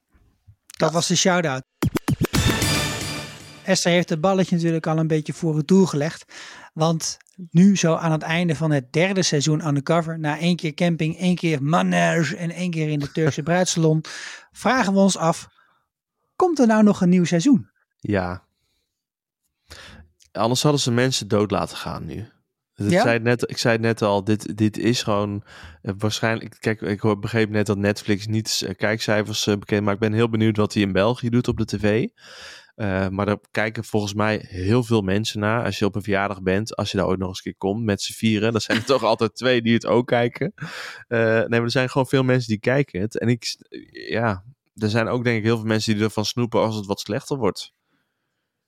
Dat was de shout-out. Esther heeft het balletje natuurlijk al een beetje voor het doel gelegd. Want nu zo aan het einde van het derde seizoen Undercover, na één keer camping, één keer manage en één keer in de Turkse bruidsalon, vragen we ons af, komt er nou nog een nieuw seizoen? Ja. Anders hadden ze mensen dood laten gaan nu. Dat Ja? zei het net, ik zei het net al, dit, dit is gewoon eh, waarschijnlijk... Kijk, ik hoor- begreep net dat Netflix niet eh, kijkcijfers eh, bekend, maar ik ben heel benieuwd wat hij in België doet op de tv. Eh, maar daar kijken volgens mij heel veel mensen naar. Als je op een verjaardag bent, als je daar ooit nog eens een keer komt met z'n vieren, dan zijn er toch altijd twee die het ook kijken. Eh, nee, maar er zijn gewoon veel mensen die kijken het. En ik, ja, er zijn ook denk ik heel veel mensen die ervan snoepen als het wat slechter wordt.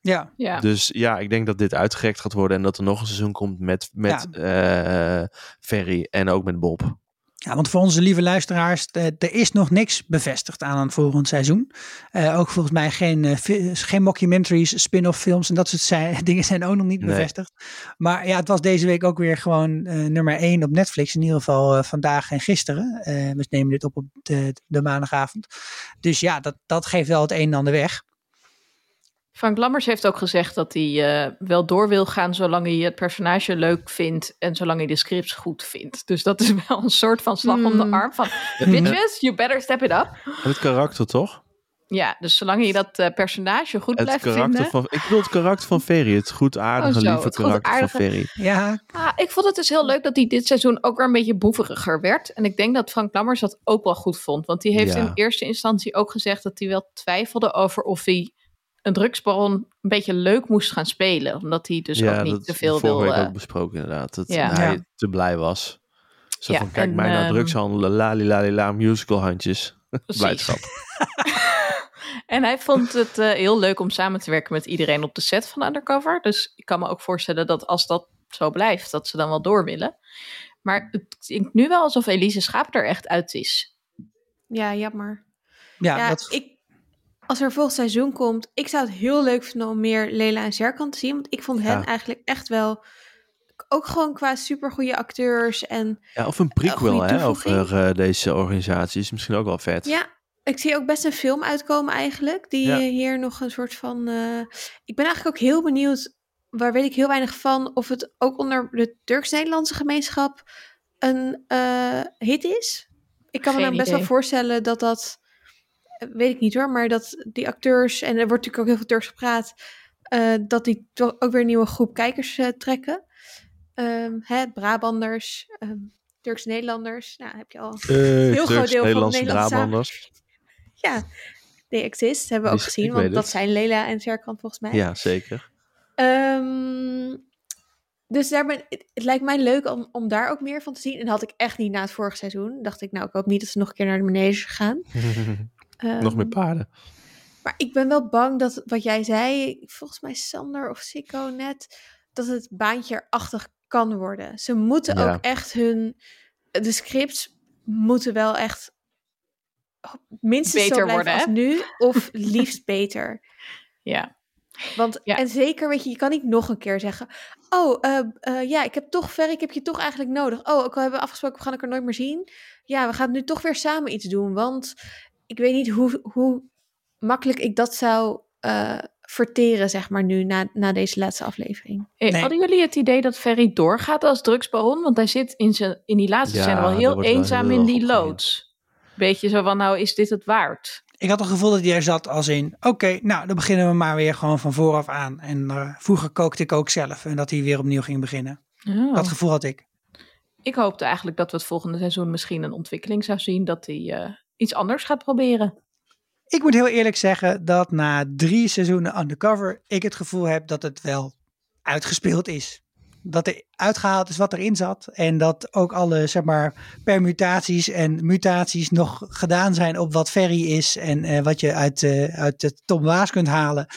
Ja, Ja. Dus ja, ik denk dat dit uitgerekt gaat worden en dat er nog een seizoen komt met, met eh, Ferry en ook met Bob. Ja, want voor onze lieve luisteraars, eh, er is nog niks bevestigd aan een volgend seizoen. Eh, ook volgens mij geen, eh, geen mockumentaries, spin-off films en dat soort zijn, dingen zijn ook nog niet Nee. bevestigd. Maar ja, het was deze week ook weer gewoon nummer 1 op Netflix. In ieder geval vandaag en gisteren. We nemen dit op op de, de maandagavond. Dus ja, dat, dat geeft wel het een en ander weg. Frank Lammers heeft ook gezegd dat hij eh, wel door wil gaan zolang hij het personage leuk vindt en zolang hij de scripts goed vindt. Dus dat is wel een soort van slag om de Hmm. arm van bitches, you better step it up. En het karakter toch? Ja, dus zolang je dat eh, personage goed Het blijft karakter vinden. van, ik bedoel het karakter van Ferry. Het goed aardige, Oh, zo, lieve het karakter aardige- van Ferry. Ja, Ah, ik vond het dus heel leuk dat hij dit seizoen ook weer een beetje boeveriger werd. En ik denk dat Frank Lammers dat ook wel goed vond. Want die heeft Ja. in eerste instantie ook gezegd dat hij wel twijfelde over of hij een drugsbaron een beetje leuk moest gaan spelen. Omdat hij dus ook niet dat te veel vorige wil. week eh, ook besproken inderdaad. Dat Ja. hij Ja. te blij was. Zo Ja, van, kijk en, mij nou ehm, drugs handelen, lali lali la, musical handjes. precies. Blijdschap. En hij vond het eh, heel leuk om samen te werken met iedereen op de set van Undercover. Dus ik kan me ook voorstellen dat als dat zo blijft, dat ze dan wel door willen. Maar het klinkt nu wel alsof Elise Schaap er echt uit is. Ja, jammer. ja, Ja, dat, ik, als er volgend seizoen komt, ik zou het heel leuk vinden om meer Lela en Serkan te zien. Want ik vond hen Ja. eigenlijk echt wel, ook gewoon qua supergoeie acteurs. En Ja, of een prequel hè, over eh, deze organisatie. Is misschien ook wel vet. ja, ik zie ook best een film uitkomen eigenlijk. Die Ja. eh, hier nog een soort van... eh, ik ben eigenlijk ook heel benieuwd, waar weet ik heel weinig van, of het ook onder de Turks-Nederlandse gemeenschap een eh, hit is. Ik kan me dan best wel voorstellen dat dat, weet ik niet hoor, maar dat die acteurs, en er wordt natuurlijk ook heel veel Turks gepraat, eh, dat die toch ook weer een nieuwe groep kijkers eh, trekken. Ehm, hè, Brabanders, ehm, Turks-Nederlanders, nou heb je al Eh, Heel groot deel van de Nederlandse Brabanders. Ja, they exist. Hebben we ook gezien, want dat zijn Lela en Serkan volgens mij. Ja, zeker. Ehm, dus daar ben, het, het lijkt mij leuk om, om daar ook meer van te zien. En dat had ik echt niet na het vorige seizoen. Dacht ik, nou, ik hoop niet dat ze nog een keer naar de manege gaan. Nog meer Ehm, paarden. Maar ik ben wel bang dat wat jij zei, volgens mij Sander of Sikko net, dat het baantje erachtig kan worden. Ze moeten Ja. ook echt hun, de scripts moeten wel echt minstens zo Beter blijven worden, als hè? nu, of liefst beter. Ja. Want, Ja. en zeker, weet je, je kan niet nog een keer zeggen, oh, eh, eh, ja, ik heb toch ver, ik heb je toch eigenlijk nodig. Oh, ook al hebben we afgesproken, we gaan elkaar nooit meer zien. Ja, we gaan nu toch weer samen iets doen, want ik weet niet hoe, hoe makkelijk ik dat zou eh, verteren, zeg maar, nu, na, na deze laatste aflevering. Hey, Nee. Hadden jullie het idee dat Ferry doorgaat als drugsbaron? Want hij zit in, zijn, in die laatste Ja, scène wel heel eenzaam heel in die loods. Beetje zo van, nou is dit het waard? Ik had het gevoel dat hij er zat als in, oké, nou dan beginnen we maar weer gewoon van vooraf aan. En eh, vroeger kookte ik ook zelf en dat hij weer opnieuw ging beginnen. Oh. Dat gevoel had ik. Ik hoopte eigenlijk dat we het volgende seizoen misschien een ontwikkeling zou zien. Dat hij eh, iets anders gaat proberen. Ik moet heel eerlijk zeggen dat na drie seizoenen undercover ik het gevoel heb dat het wel uitgespeeld is. Dat er uitgehaald is wat erin zat. En dat ook alle zeg maar, permutaties en mutaties nog gedaan zijn op wat Ferry is. En eh, wat je uit, eh, uit de Tom Waas kunt halen.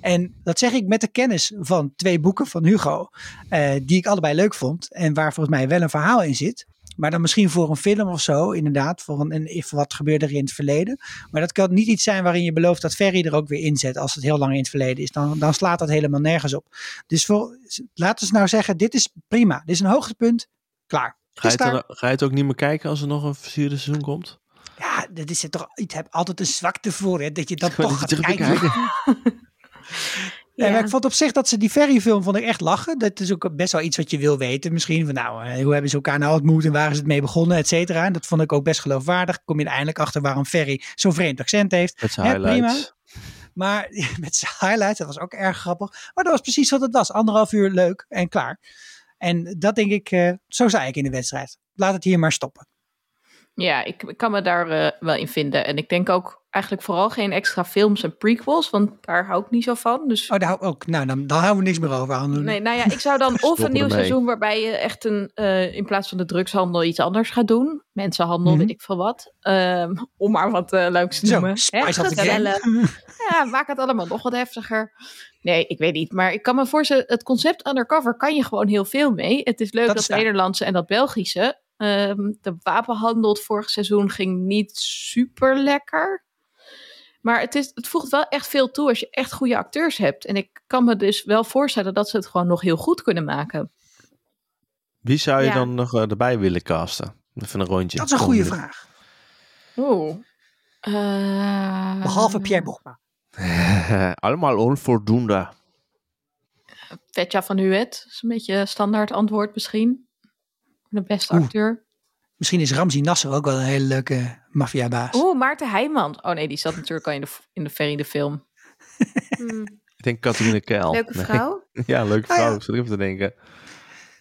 En dat zeg ik met de kennis van twee boeken van Hugo. eh, die ik allebei leuk vond. En waar volgens mij wel een verhaal in zit. Maar dan misschien voor een film of zo, inderdaad. Voor een, een wat gebeurde er in het verleden. Maar dat kan niet iets zijn waarin je belooft dat Ferry er ook weer inzet. Als het heel lang in het verleden is. Dan, dan slaat dat helemaal nergens op. Dus voor, laten we nou zeggen, dit is prima. Dit is een hoogtepunt. Klaar. Het Ga je, het dan, ga je het ook niet meer kijken als er nog een vierde seizoen komt? Ja, dat is er toch. Ik heb altijd een zwakte voor. Hè, dat je dat toch gaat kijken. Nee, maar Ja. ik vond op zich dat ze die Ferry-film vond ik echt lachen. Dat is ook best wel iets wat je wil weten. Misschien van nou, eh, hoe hebben ze elkaar nou ontmoet en waar is het mee begonnen, et cetera. En dat vond ik ook best geloofwaardig. Kom je er eindelijk achter waarom Ferry zo'n vreemd accent heeft. Met zijn Ja, highlights. Maar met zijn highlights, dat was ook erg grappig. Maar dat was precies wat het was. Anderhalf uur leuk en klaar. En dat denk ik, eh, zo zei ik in de wedstrijd. Laat het hier maar stoppen. Ja, ik, ik kan me daar eh, wel in vinden. En ik denk ook eigenlijk vooral geen extra films en prequels. Want daar hou ik niet zo van. Dus Oh, daar hou ook. Nou, dan, dan houden we niks meer over aan doen. Nee, nou ja, ik zou dan of Stoppen een nieuw ermee. seizoen waarbij je echt een, eh, in plaats van de drugshandel iets anders gaat doen. Mensenhandel, Mhm. weet ik veel wat. Ehm, om maar wat eh, leuks te Zo, noemen. Ja, maak het allemaal nog wat heftiger. Nee, ik weet niet. Maar ik kan me voorstellen, het concept undercover kan je gewoon heel veel mee. Het is leuk Dat dat, is waar. Nederlandse en dat Belgische. Ehm, de wapenhandel het vorig seizoen ging niet super lekker. Maar het, is, het voegt wel echt veel toe als je echt goede acteurs hebt. En ik kan me dus wel voorstellen dat ze het gewoon nog heel goed kunnen maken. Wie zou je Ja. dan nog eh, erbij willen casten? Even een rondje. Dat is een goede Kom. vraag. Oeh. Eh, Behalve Pierre Bochma. Allemaal onvoldoende. Vetja van Huet. is een beetje een standaard antwoord misschien. De beste Oeh. acteur. Misschien is Ramzi Nasser ook wel een hele leuke maffiabaas. Oeh, Maarten Heijman. Oh nee, die zat natuurlijk al in de, in de Ferry de film. Hmm, Ik denk Catharine Keil. leuke Nee. vrouw. Ja, leuke Ah, vrouw. ja. Ik even te denken.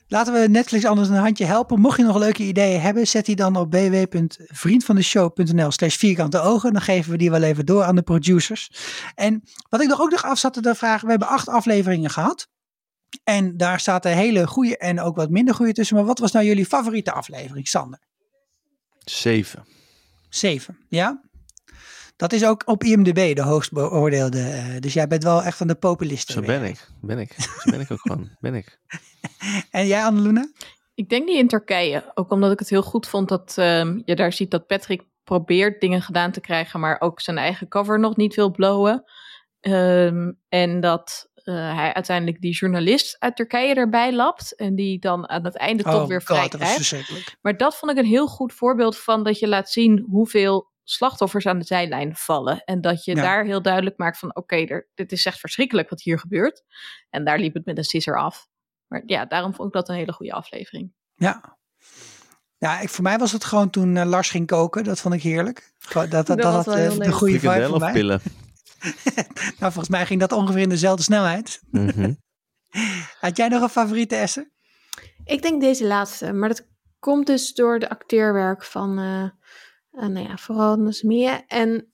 Laten we Netflix anders een handje helpen. Mocht je nog leuke ideeën hebben, zet die dan op www.vriendvandeshow.nl slash vierkante ogen. Dan geven we die wel even door aan de producers. En wat ik nog ook nog af zat te vragen, we hebben acht afleveringen gehad. En daar zaten hele goede en ook wat minder goede tussen. Maar wat was nou jullie favoriete aflevering, Sander? Zeven. Zeven, ja? Dat is ook op IMDb de hoogst beoordeelde. eh, dus jij bent wel echt van de populisten. Zo weer. ben ik. Ben ik. Zo ben ik ook gewoon. Ben ik. En jij, Anneluna? Ik denk die in Turkije. Ook omdat ik het heel goed vond dat ehm, je daar ziet dat Patrick probeert dingen gedaan te krijgen, maar ook zijn eigen cover nog niet wil blowen. Ehm, en dat hij uiteindelijk die journalist uit Turkije erbij lapt. En die dan aan het einde toch weer vrij Oh, dat was krijgt. Maar dat vond ik een heel goed voorbeeld van dat je laat zien hoeveel slachtoffers aan de zijlijn vallen. En dat je Ja. daar heel duidelijk maakt van oké, dit is echt verschrikkelijk wat hier gebeurt. En daar liep het met een sisser af. Maar ja, daarom vond ik dat een hele goede aflevering. Ja. Ja, ik, voor mij was het gewoon toen eh, Lars ging koken. Dat vond ik heerlijk. Dat, dat, dat, Dat had eh, de goede vibe voor of mij. pillen? Nou, volgens mij ging dat ongeveer in dezelfde snelheid. Mhm. Had jij nog een favoriete, Esther? Ik denk deze laatste, maar dat komt dus door de acteerwerk van, eh, eh, nou ja, vooral Nasmia. En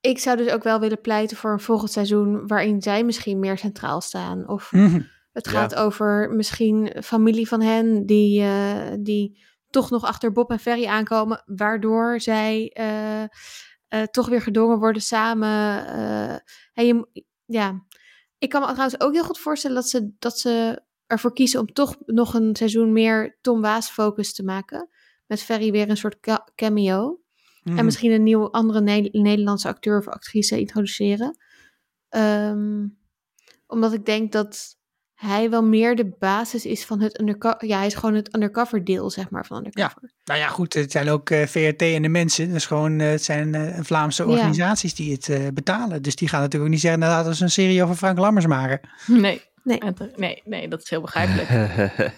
ik zou dus ook wel willen pleiten voor een volgend seizoen waarin zij misschien meer centraal staan. Of Mhm. het Ja. gaat over misschien familie van hen die, eh, die toch nog achter Bob en Ferry aankomen, waardoor zij eh, eh, toch weer gedwongen worden samen. eh, en je, mo- ja, ik kan me trouwens ook heel goed voorstellen dat ze, dat ze ervoor kiezen om toch nog een seizoen meer Tom Waas focus te maken. Met Ferry weer een soort ca- cameo. Mhm. En misschien een nieuwe andere Ne- Nederlandse acteur of actrice introduceren. Ehm, omdat ik denk dat hij wel meer de basis is van het undercover. Ja, hij is gewoon het undercover deel, zeg maar, van undercover. Nou ja, goed, het zijn ook eh, VRT en de mensen. Dus gewoon, eh, het zijn eh, Vlaamse Ja. organisaties die het eh, betalen. Dus die gaan natuurlijk ook niet zeggen, nou laten we eens een serie over Frank Lammers maken. Nee. Nee. Nee, nee, dat is heel begrijpelijk.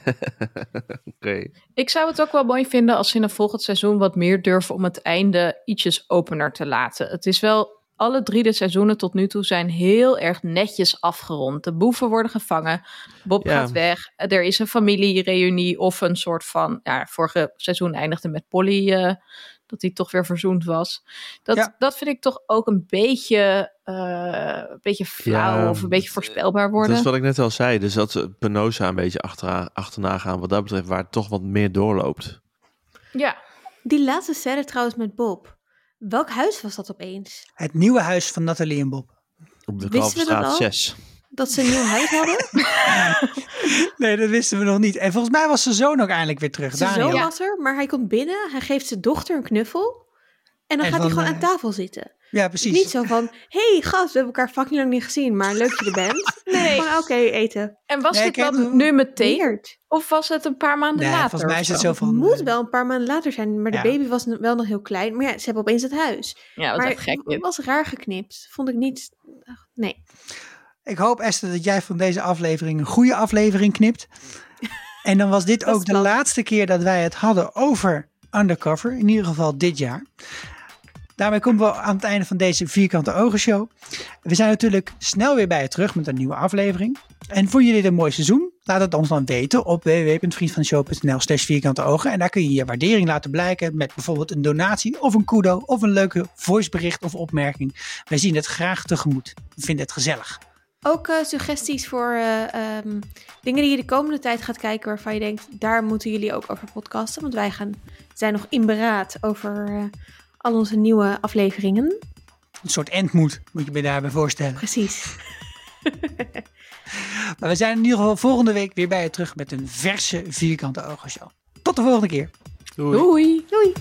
Oké. Ik zou het ook wel mooi vinden als ze in een volgend seizoen wat meer durven om het einde ietsjes opener te laten. Het is wel, alle drie de seizoenen tot nu toe zijn heel erg netjes afgerond. De boeven worden gevangen, Bob Ja. gaat weg, er is een familiereunie of een soort van, ja, vorige seizoen eindigde met Polly, eh, dat hij toch weer verzoend was. Dat, Ja. dat vind ik toch ook een beetje, eh, een beetje flauw Ja, of een beetje voorspelbaar worden. Dat is wat ik net al zei. Dus dat ze Penosa een beetje achteraan, achterna gaan wat dat betreft, waar het toch wat meer doorloopt. Ja, Die laatste scène trouwens met Bob. Welk huis was dat opeens? Het nieuwe huis van Nathalie en Bob. Op de Wisten we dat Kalverstraat al? 6. Dat ze een nieuw huis hadden? Nee, dat wisten we nog niet. En volgens mij was zijn zoon ook eindelijk weer terug. Zijn zoon was er, maar hij komt binnen. Hij geeft zijn dochter een knuffel. En dan En gaat hij gewoon eh, aan tafel zitten. Ja, precies. Niet zo van, hey gast, we hebben elkaar fucking lang niet gezien, maar leuk dat je er bent. Nee. Oké, eten. en was Nee, dit dan nu meteen? Weird. Of was het een paar maanden Nee, later? volgens mij is het zo? van... Moet eh, wel een paar maanden later zijn, maar de Ja. baby was wel nog heel klein. Maar ja, ze hebben opeens het huis. Ja, echt gek het was raar geknipt. Vond ik niet... ach, Nee. Ik hoop, Esther, dat jij van deze aflevering een goede aflevering knipt. En dan was dit ook de laatste keer dat wij het hadden over Undercover. In ieder geval dit jaar. Daarmee komen we aan het einde van deze Vierkante Ogen Show. We zijn natuurlijk snel weer bij je terug met een nieuwe aflevering. En vond je dit een mooi seizoen? Laat het ons dan weten op www.vriendvanshow.nl slash vierkante ogen. En daar kun je je waardering laten blijken met bijvoorbeeld een donatie of een kudo of een leuke voicebericht of opmerking. Wij zien het graag tegemoet. We vinden het gezellig. Ook eh, suggesties voor eh, ehm, dingen die je de komende tijd gaat kijken waarvan je denkt, daar moeten jullie ook over podcasten. Want wij gaan, zijn nog in beraad over eh, al onze nieuwe afleveringen. Een soort endmoed moet je je daarbij voorstellen. Precies. Maar we zijn in ieder geval volgende week weer bij je terug met een verse Vierkante Ogen Show. Tot de volgende keer. Doei. Doei! Doei!